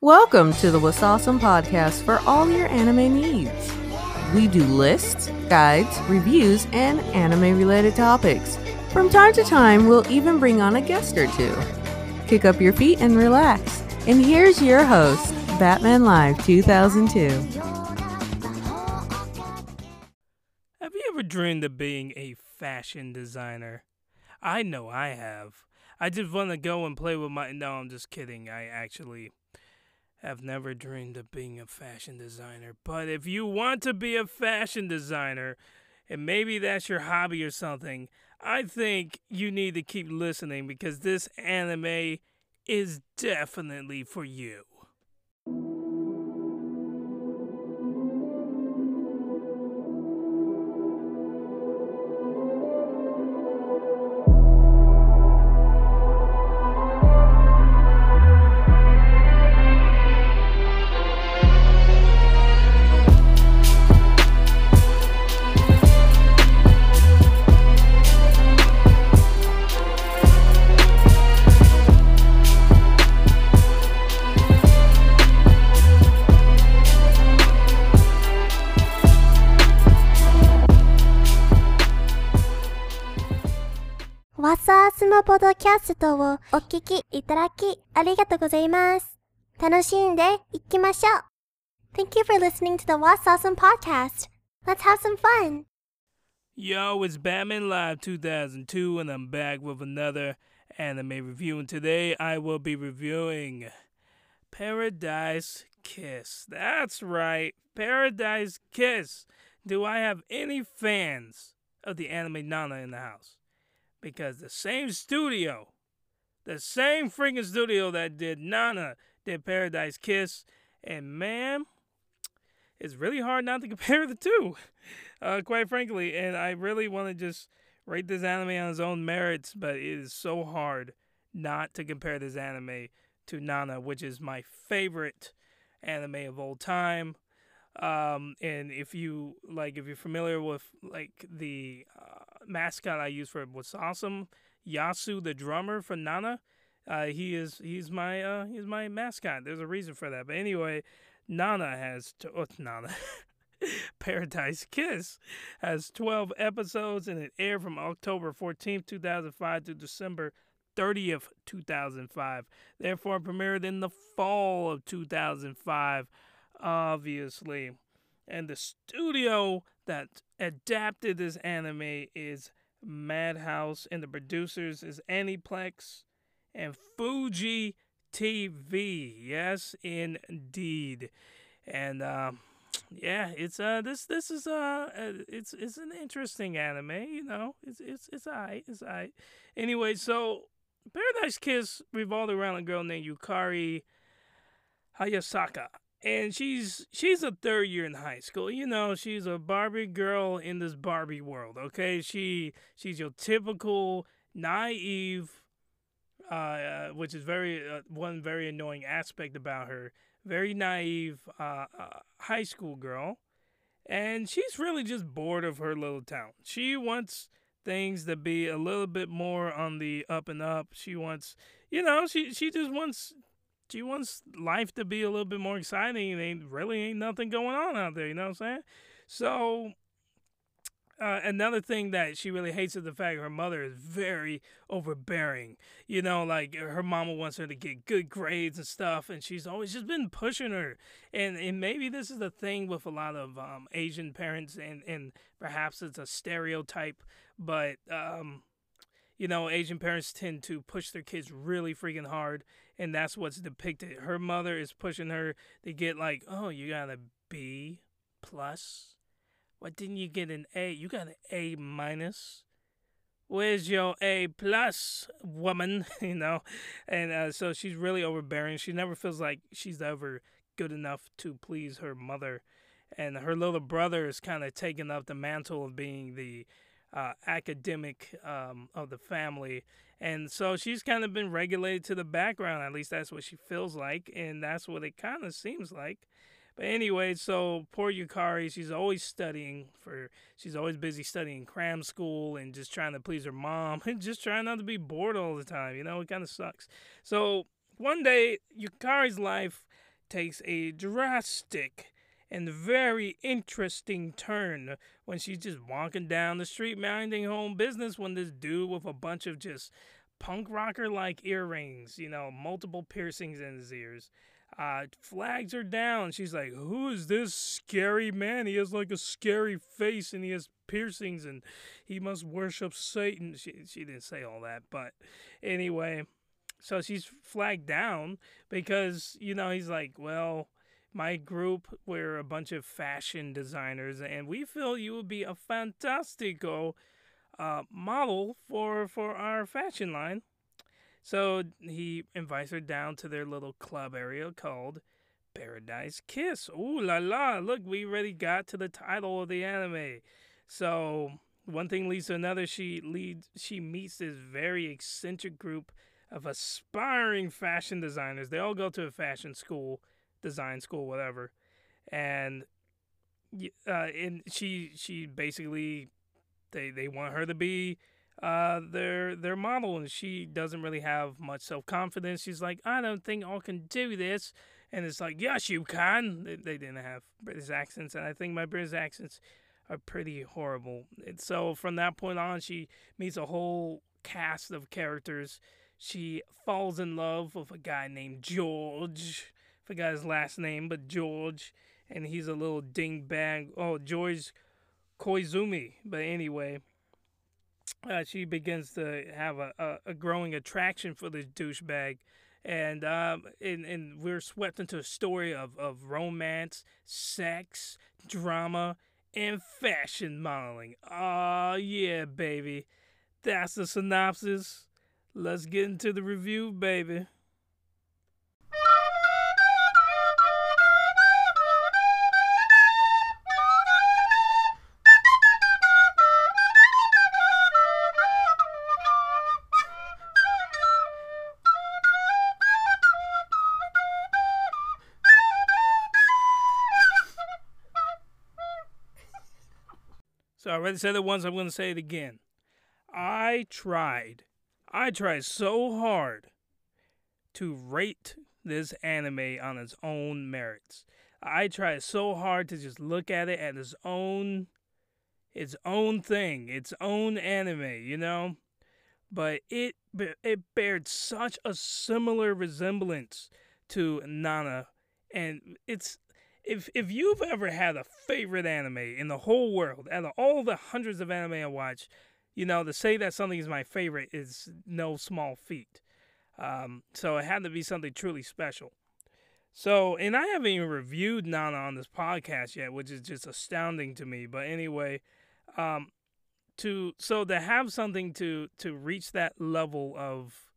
Welcome to the Wasawesome podcast for all your anime needs. We do lists, guides, reviews, and anime related topics. From time to time, we'll even bring on a guest or two. Kick up your feet and relax. And here's your host, Batman Live 2002. Have you ever dreamed of being a fashion designer? I know I have. I just want to go and play with my. No, I'm just kidding. I actually have never dreamed of being a fashion designer. But if you want to be a fashion designer, and maybe that's your hobby or something, I think you need to keep listening because this anime is definitely for you. ポドキャストをお聞きいただきありがとうございます。楽しんでいきましょう。Thank you for listening to the What's Awesome podcast. Let's have some fun. Yo, it's Batman Live 2002, and I'm back with another anime review. And today I will be reviewing Paradise Kiss. That's right, Paradise Kiss. Do I have any fans of the anime Nana in the house? Because the same studio, the same freaking studio that did Nana, did Paradise Kiss. And man, it's really hard not to compare the two, uh, quite frankly. And I really want to just rate this anime on its own merits, but it is so hard not to compare this anime to Nana, which is my favorite anime of all time. Um, and if you like, if you're familiar with like the uh, mascot I use for What's Awesome, Yasu, the drummer for Nana, uh, he is he's my uh, he's my mascot. There's a reason for that. But anyway, Nana has t- oh, Nana. Paradise Kiss has 12 episodes and it aired from October 14th, 2005 to December 30th, 2005. Therefore, premiered in the fall of 2005, obviously. And the studio that adapted this anime is Madhouse, and the producers is Aniplex and Fuji TV. Yes, indeed. And um, yeah, it's uh this this is uh uh, it's it's an interesting anime. You know, it's it's it's alright. It's alright. Anyway, so Paradise Kiss revolved around a girl named Yukari Hayasaka. And she's she's a third year in high school. You know, she's a Barbie girl in this Barbie world. Okay, she she's your typical naive, uh, uh, which is very uh, one very annoying aspect about her. Very naive uh, uh, high school girl, and she's really just bored of her little town. She wants things to be a little bit more on the up and up. She wants, you know, she she just wants she wants life to be a little bit more exciting. Ain't really ain't nothing going on out there. You know what I'm saying? So uh, another thing that she really hates is the fact her mother is very overbearing. You know, like her mama wants her to get good grades and stuff, and she's always just been pushing her. And and maybe this is the thing with a lot of um, Asian parents, and and perhaps it's a stereotype, but um, you know, Asian parents tend to push their kids really freaking hard, and that's what's depicted. Her mother is pushing her to get like, oh, you got a B plus. Why didn't you get an A? You got an A minus. Where's your A plus, woman? you know, and uh, so she's really overbearing. She never feels like she's ever good enough to please her mother, and her little brother is kind of taking up the mantle of being the uh, academic um, of the family. And so she's kind of been regulated to the background. At least that's what she feels like. And that's what it kind of seems like. But anyway, so poor Yukari, she's always studying for, she's always busy studying cram school and just trying to please her mom and just trying not to be bored all the time. You know, it kind of sucks. So one day, Yukari's life takes a drastic and very interesting turn when she's just walking down the street minding her own business when this dude with a bunch of just punk rocker like earrings, you know, multiple piercings in his ears. Uh, flags her down. She's like, Who is this scary man? He has like a scary face and he has piercings and he must worship Satan. She, she didn't say all that, but anyway, so she's flagged down because, you know, he's like, Well, my group, we're a bunch of fashion designers and we feel you would be a fantastico uh, model for for our fashion line. So he invites her down to their little club area called Paradise Kiss. Ooh la la! Look, we already got to the title of the anime. So one thing leads to another. She leads. She meets this very eccentric group of aspiring fashion designers. They all go to a fashion school, design school, whatever, and uh, and she she basically they they want her to be uh, their their model, and she doesn't really have much self confidence. She's like, I don't think I can do this, and it's like, yes, you can. They, they didn't have British accents, and I think my British accents are pretty horrible. And so from that point on, she meets a whole cast of characters. She falls in love with a guy named George. Forgot his last name, but George, and he's a little dingbat. Oh, George Koizumi. But anyway, uh, she begins to have a, a, a, growing attraction for this douchebag. And, um, and and we're swept into a story of, of romance, sex, drama, and fashion modeling. Oh, yeah, baby. That's the synopsis. Let's get into the review, baby. So I already said it once, I'm going to say it again. I tried, I tried so hard to rate this anime on its own merits. I tried so hard to just look at it at its own its own thing, its own anime, you know? But it it bared such a similar resemblance to Nana and it's if if you've ever had a favorite anime in the whole world, out of all the hundreds of anime I watch, you know, to say that something is my favorite is no small feat. Um, so it had to be something truly special. So, and I haven't even reviewed Nana on this podcast yet, which is just astounding to me. But anyway, um, to so to have something to to reach that level of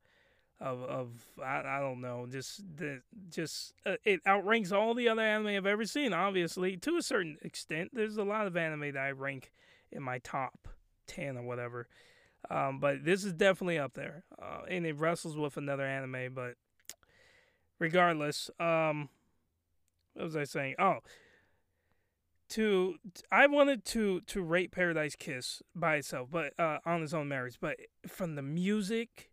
of of I, I don't know just the just uh, it outranks all the other anime I've ever seen. Obviously, to a certain extent, there's a lot of anime that I rank in my top ten or whatever. Um, but this is definitely up there, uh, and it wrestles with another anime. But regardless, um, what was I saying? Oh, to I wanted to to rate Paradise Kiss by itself, but uh, on its own merits. But from the music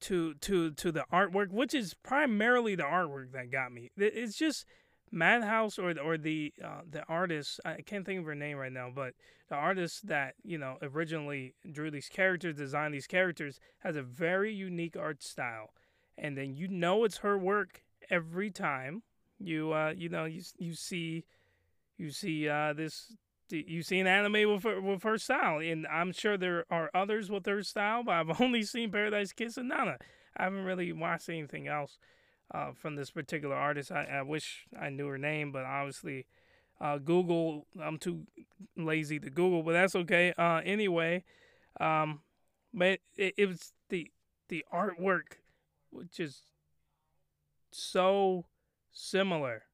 to to to the artwork, which is primarily the artwork that got me. It's just Madhouse or or the uh, the artist. I can't think of her name right now, but the artist that you know originally drew these characters, designed these characters, has a very unique art style, and then you know it's her work every time you uh you know you you see you see uh this you see an anime with her, with her style, and I'm sure there are others with her style, but I've only seen Paradise Kiss and Nana. I haven't really watched anything else uh, from this particular artist. I, I, wish I knew her name, but obviously, uh, Google. I'm too lazy to Google, but that's okay. Uh, anyway, um, but it, it was the the artwork, which is so similar.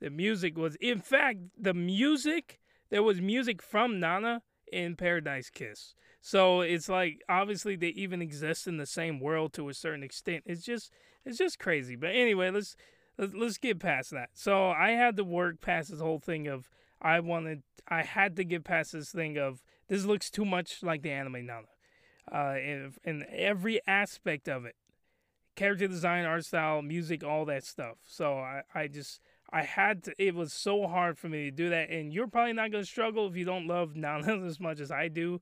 The music was, in fact, the music there was music from Nana in Paradise Kiss. So it's like obviously they even exist in the same world to a certain extent. It's just it's just crazy. But anyway, let's let's, get past that. So I had to work past this whole thing of I wanted I had to get past this thing of this looks too much like the anime Nana. Uh, in, in every aspect of it, character design, art style, music, all that stuff. So I, I just I had to. It was so hard for me to do that, and you're probably not gonna struggle if you don't love Nana as much as I do.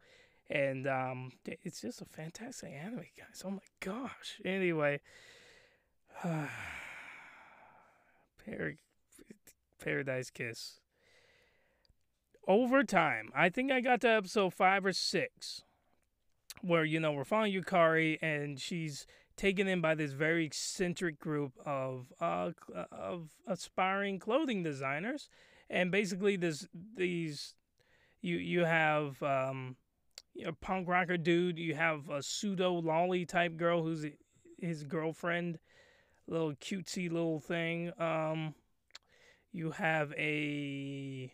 And um, it's just a fantastic anime, guys. Oh my gosh. Anyway, Par- Paradise Kiss. Over time, I think I got to episode five or six, where you know we're following Yukari and she's taken in by this very eccentric group of uh, of aspiring clothing designers, and basically this these you you have um, a punk rocker dude, you have a pseudo lolly type girl who's his girlfriend, little cutesy little thing. Um, you have a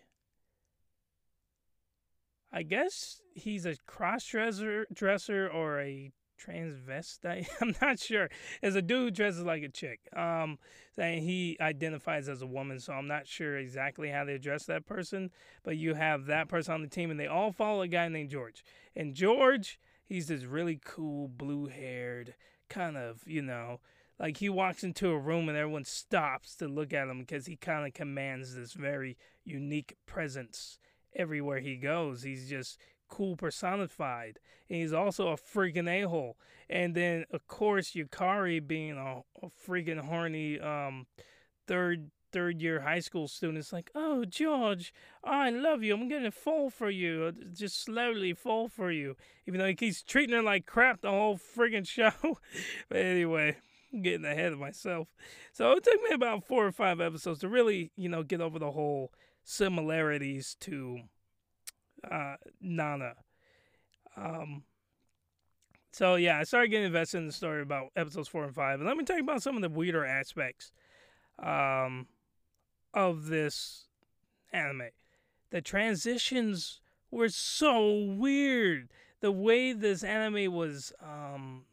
I guess he's a cross dresser dresser or a transvestite. I'm not sure. As a dude dresses like a chick. Um, and he identifies as a woman, so I'm not sure exactly how they address that person. But you have that person on the team, and they all follow a guy named George. And George, he's this really cool, blue-haired, kind of, you know, like he walks into a room and everyone stops to look at him because he kind of commands this very unique presence everywhere he goes. He's just cool personified. And he's also a freaking a hole. And then, of course, Yukari being a, a freaking horny um, third third year high school student is like, oh, George, I love you. I'm going to fall for you. Just slowly fall for you. Even though he keeps treating her like crap the whole freaking show. but anyway, I'm getting ahead of myself. So it took me about four or five episodes to really, you know, get over the whole similarities to uh, Nana. Um, so yeah, I started getting invested in the story about episodes four and five, and let me talk about some of the weirder aspects um, of this anime. The transitions were so weird. The way this anime was um,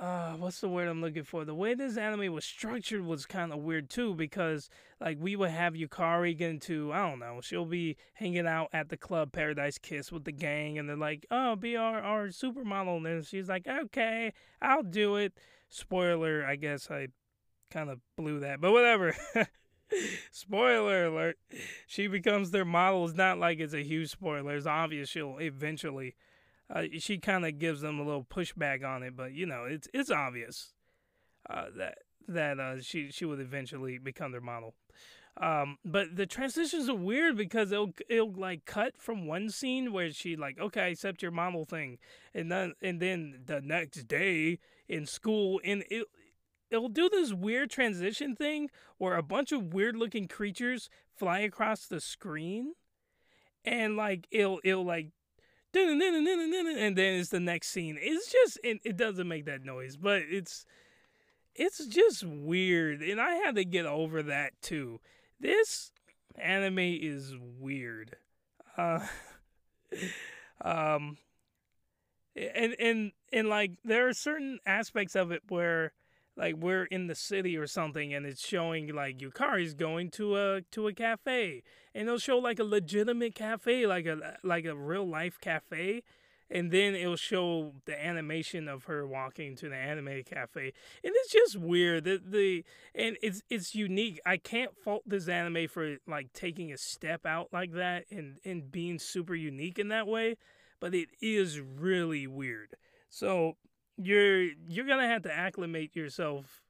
uh what's the word I'm looking for? The way this anime was structured was kind of weird too because like we would have Yukari get into I don't know, she'll be hanging out at the club Paradise Kiss with the gang and they're like, "Oh, be our our supermodel." And then she's like, "Okay, I'll do it." Spoiler, I guess I kind of blew that, but whatever. spoiler alert. She becomes their model. It's not like it's a huge spoiler. It's obvious she'll eventually uh, she kind of gives them a little pushback on it, but you know, it's it's obvious uh, that that uh, she she would eventually become their model. Um, but the transitions are weird because it'll it'll like cut from one scene where she like okay I accept your model thing, and then and then the next day in school and it it'll do this weird transition thing where a bunch of weird looking creatures fly across the screen, and like it'll it'll like and then it's the next scene. It's just it, it doesn't make that noise, but it's it's just weird, and I had to get over that too. This anime is weird. Uh, um, and and and like there are certain aspects of it where like we're in the city or something and it's showing like Yukari's going to a to a cafe and it'll show like a legitimate cafe like a uh, like a real life cafe and then it'll show the animation of her walking to the anime cafe and it's just weird the, the and it's it's unique i can't fault this anime for like taking a step out like that and and being super unique in that way but it is really weird so you're you're gonna have to acclimate yourself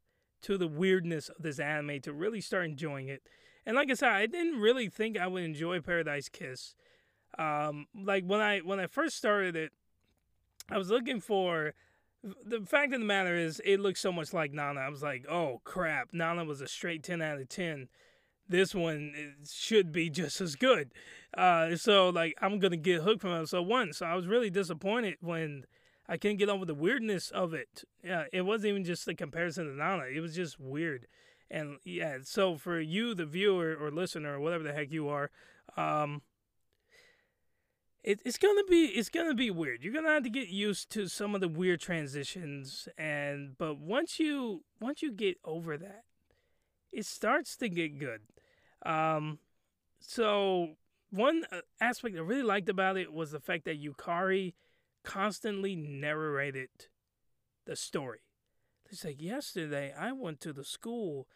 to the weirdness of this anime to really start enjoying it. And like I said, I didn't really think I would enjoy Paradise Kiss. Um, like when I when I first started it, I was looking for the fact of the matter is it looks so much like Nana. I was like, oh crap, Nana was a straight ten out of ten. This one should be just as good. Uh, so like I'm gonna get hooked from episode one. So I was really disappointed when I couldn't get over the weirdness of it. Yeah, it wasn't even just the comparison to Nana. It was just weird. And yeah, so for you, the viewer or listener or whatever the heck you are, um, it, it's gonna be it's gonna be weird. You're gonna have to get used to some of the weird transitions, and but once you once you get over that, it starts to get good. Um, so one uh, aspect I really liked about it was the fact that Yukari constantly narrated the story. It's like yesterday I went to the school,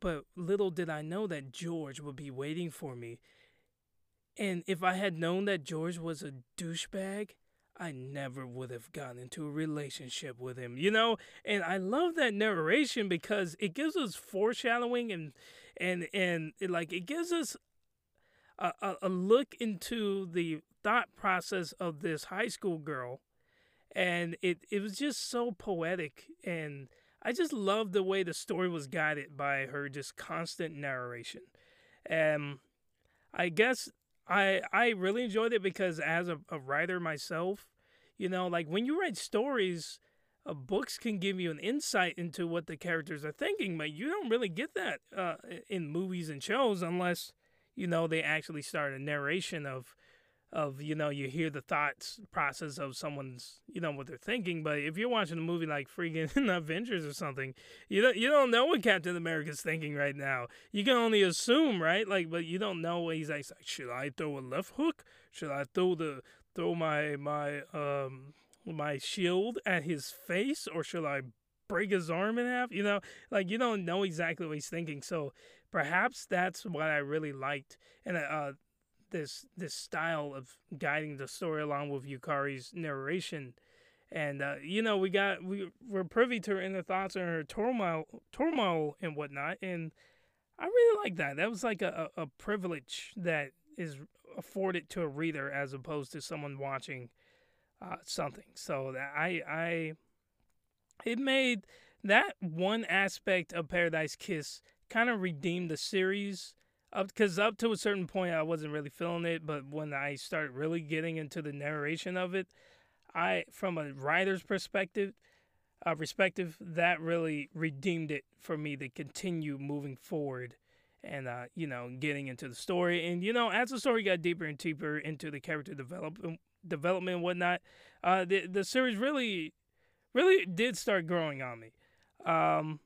but little did I know that George would be waiting for me. And if I had known that George was a douchebag, I never would have gotten into a relationship with him, you know? And I love that narration because it gives us foreshadowing and and and it, like it gives us a, a, look into the thought process of this high school girl and it it was just so poetic and I just loved the way the story was guided by her just constant narration. Um I guess I I really enjoyed it because as a, a writer myself, you know, like when you write stories, uh, books can give you an insight into what the characters are thinking, but you don't really get that uh, in movies and shows unless you know they actually start a narration of of you know you hear the thoughts process of someone's you know what they're thinking but if you're watching a movie like freaking avengers or something you don't you don't know what captain america's thinking right now. You can only assume right? Like but you don't know what he's like should i throw a left hook? Should i throw the throw my my um my shield at his face or should i break his arm in half you know like you don't know exactly what he's thinking so perhaps that's what i really liked and uh this this style of guiding the story along with Yukari's narration. And uh, you know, we got we were privy to her inner thoughts and her turmoil turmoil and whatnot. And I really like that. That was like a, a privilege that is afforded to a reader as opposed to someone watching uh, something. So that I I it made that one aspect of Paradise Kiss kind of redeemed the series up because up to a certain point I wasn't really feeling it, but when I started really getting into the narration of it, I from a writer's perspective, uh, perspective that really redeemed it for me to continue moving forward and uh, you know getting into the story. And you know as the story got deeper and deeper into the character development development and whatnot uh, the the series really really did start growing on me. Um,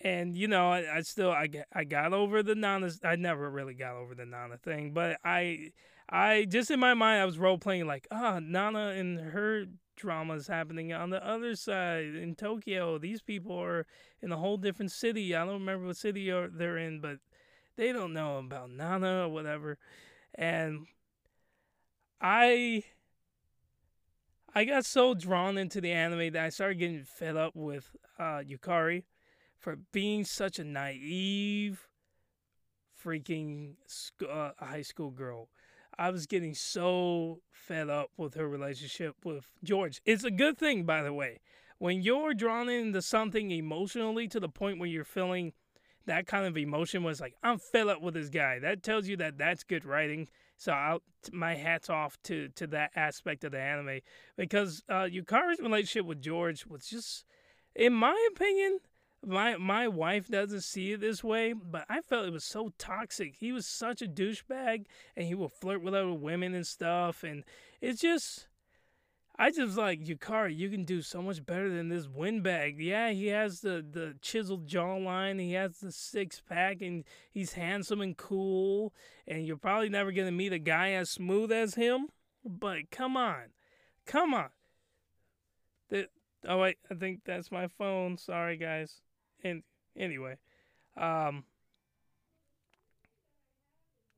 and you know I, I, still I, I got over the nana i never really got over the nana thing but i i just in my mind i was role playing like ah oh, nana and her drama is happening on the other side in tokyo. These people are in a whole different city. I don't remember what city they're in but they don't know about nana or whatever. And i i got so drawn into the anime that i started getting fed up with uh, yukari for being such a naive freaking uh, high school girl. I was getting so fed up with her relationship with George. It's a good thing, by the way. When you're drawn into something emotionally to the point where you're feeling that kind of emotion was like, I'm fed up with this guy. That tells you that that's good writing. So I'll, my hat's off to, to that aspect of the anime because uh, Yukari's relationship with George was just, in my opinion, my my wife doesn't see it this way, but I felt it was so toxic. He was such a douchebag, and he would flirt with other women and stuff, and it's just. I just like Yukari. You can do so much better than this windbag. Yeah, he has the the chiseled jawline. He has the six pack, and he's handsome and cool. And you're probably never gonna meet a guy as smooth as him. But come on, come on. The, oh wait, I think that's my phone. Sorry, guys and anyway, um,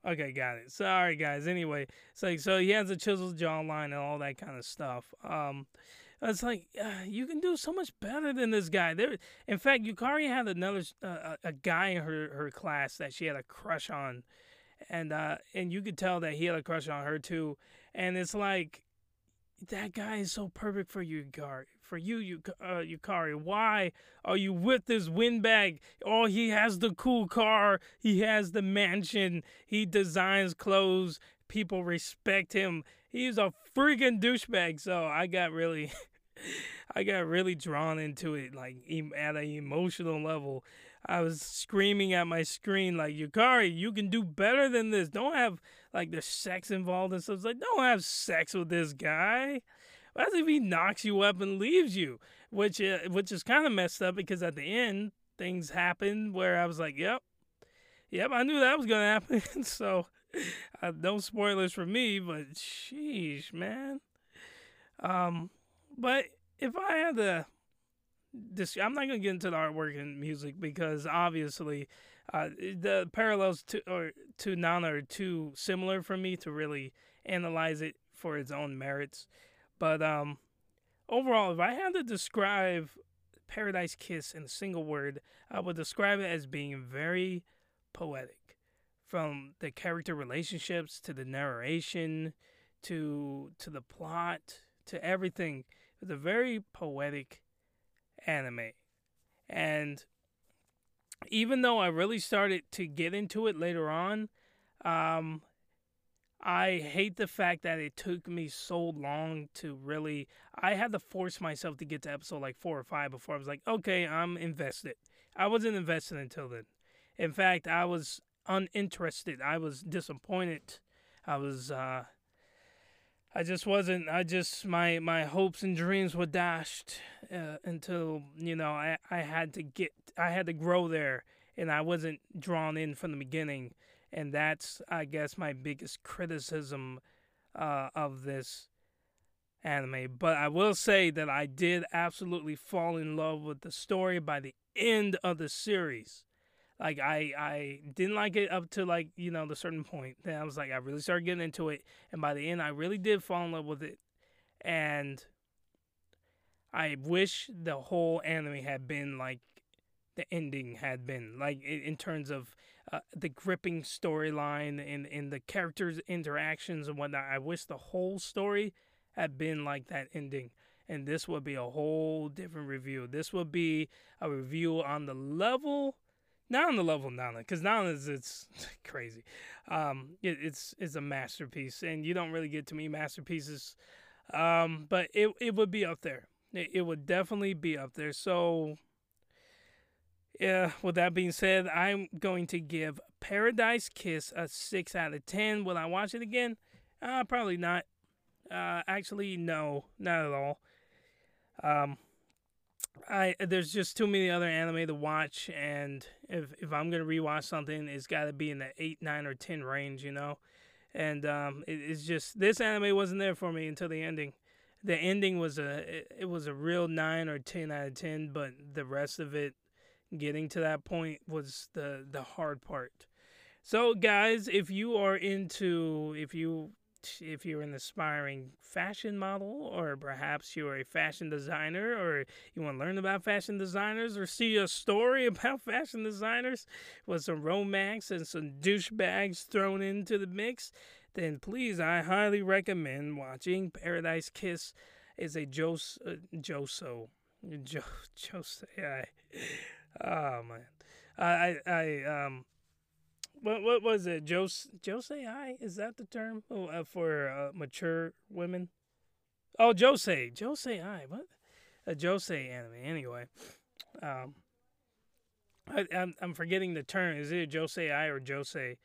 okay, got it. Sorry, guys. Anyway, it's like so he has a chiseled jawline and all that kind of stuff. Um, it's like uh, you can do so much better than this guy. There, in fact, Yukari had another uh, a guy in her her class that she had a crush on, and uh, and you could tell that he had a crush on her too. And it's like that guy is so perfect for Yukari. For you, uh, Yukari. Why are you with this windbag? Oh, he has the cool car. He has the mansion. He designs clothes. People respect him. He's a freaking douchebag. So I got really, I got really drawn into it, like at an emotional level. I was screaming at my screen like, Yukari, you can do better than this. Don't have like the sex involved and stuff. It's like, don't have sex with this guy. That's if he knocks you up and leaves you, which uh, which is kind of messed up because at the end things happened where I was like, yep, yep, I knew that was gonna happen. so, uh, no spoilers for me, but sheesh, man. Um, but if I had to. I'm not gonna get into the artwork and music because obviously uh, the parallels to or to Nana are too similar for me to really analyze it for its own merits. But um, overall, if I had to describe Paradise Kiss in a single word, I would describe it as being very poetic. From the character relationships to the narration to to the plot to everything. It's a very poetic anime. And even though I really started to get into it later on, um, I hate the fact that it took me so long to really. I had to force myself to get to episode like four or five before I was like, okay, I'm invested. I wasn't invested until then. In fact, I was uninterested. I was disappointed. I was. Uh, I just wasn't. I just my my hopes and dreams were dashed uh, until you know I I had to get. I had to grow there, and I wasn't drawn in from the beginning and that's I guess my biggest criticism uh, of this anime. But I will say that I did absolutely fall in love with the story by the end of the series. Like I I didn't like it up to like you know the certain point. Then I was like I really started getting into it, and by the end I really did fall in love with it, and I wish the whole anime had been like the ending had been like in terms of uh, the gripping storyline and, and the characters' interactions and whatnot. I wish the whole story had been like that ending. And this would be a whole different review. This would be a review on the level, not on the level of Nana, because Nana is it's crazy. Um, it, it's it's a masterpiece, and you don't really get to meet masterpieces. Um, but it it would be up there. It, it would definitely be up there. So yeah, with that being said, I'm going to give Paradise Kiss a 6 out of 10. Will I watch it again? Uh, probably not. Uh, actually, no, not at all. Um, I there's just too many other anime to watch, and if if I'm gonna rewatch something, it's got to be in the eight, nine, or ten range, you know. And um, it, it's just this anime wasn't there for me until the ending. The ending was a it, it was a real nine or ten out of ten, but the rest of it getting to that point was the the hard part. So guys, if you are into if you if you're an aspiring fashion model or perhaps you're a fashion designer or you want to learn about fashion designers or see a story about fashion designers with some romance and some douchebags thrown into the mix, then please I highly recommend watching Paradise Kiss. Is a Jos uh, Joso. Jo Jose Oh man, I I um, what what was it? Jose josei is that the term oh, uh, for uh, mature women? Oh, Jose josei what a Jose anime anyway. Um, I I'm I'm forgetting the term. Is it josei or Jose?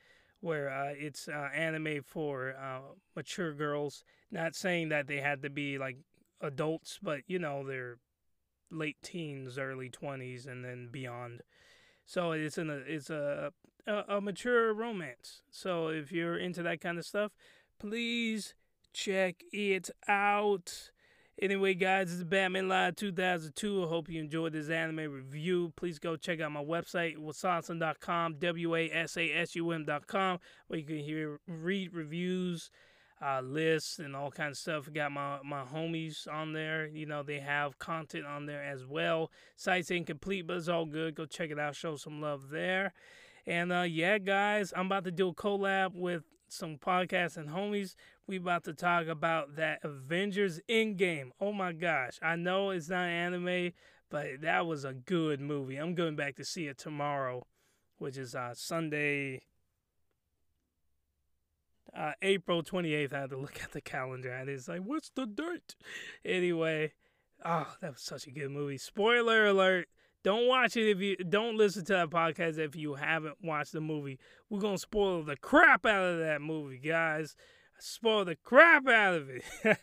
Where uh, it's uh, anime for uh, mature girls. Not saying that they had to be like adults, but you know they're late teens, early twenties, and then beyond. So it's in a it's a, a, a mature romance. So if you're into that kind of stuff, please check it out. Anyway, guys, this is Batman Live 2002. I hope you enjoyed this anime review. Please go check out my website, wasasum.com, W A S A S U M.com, where you can hear read reviews uh, lists and all kinds of stuff. Got my my homies on there. You know they have content on there as well. Site's incomplete, but it's all good. Go check it out. Show some love there. And uh, yeah, guys, I'm about to do a collab with some podcasts and homies. We about to talk about that Avengers Endgame. Oh my gosh, I know it's not anime, but that was a good movie. I'm going back to see it tomorrow, which is uh, Sunday uh, April 28th. I had to look at the calendar and it's like, what's the date? Anyway, oh, that was such a good movie. Spoiler alert. Don't watch it if you don't listen to that podcast if you haven't watched the movie. We're gonna spoil the crap out of that movie, guys. Spoil the crap out of it.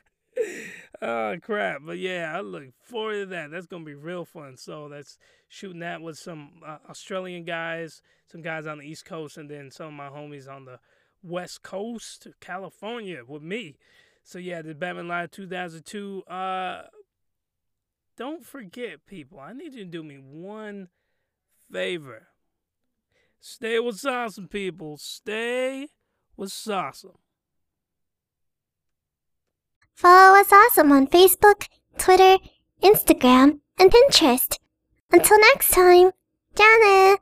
oh crap! But yeah, I look forward to that. That's gonna be real fun. So that's shooting that with some uh, Australian guys, some guys on the East Coast, and then some of my homies on the West Coast, California, with me. So yeah, the Batman Live 2002. Uh, don't forget, people. I need you to do me one favor. Stay with awesome, people. Stay with awesome. Follow us awesome on Facebook, Twitter, Instagram, and Pinterest. Until next time, Janet.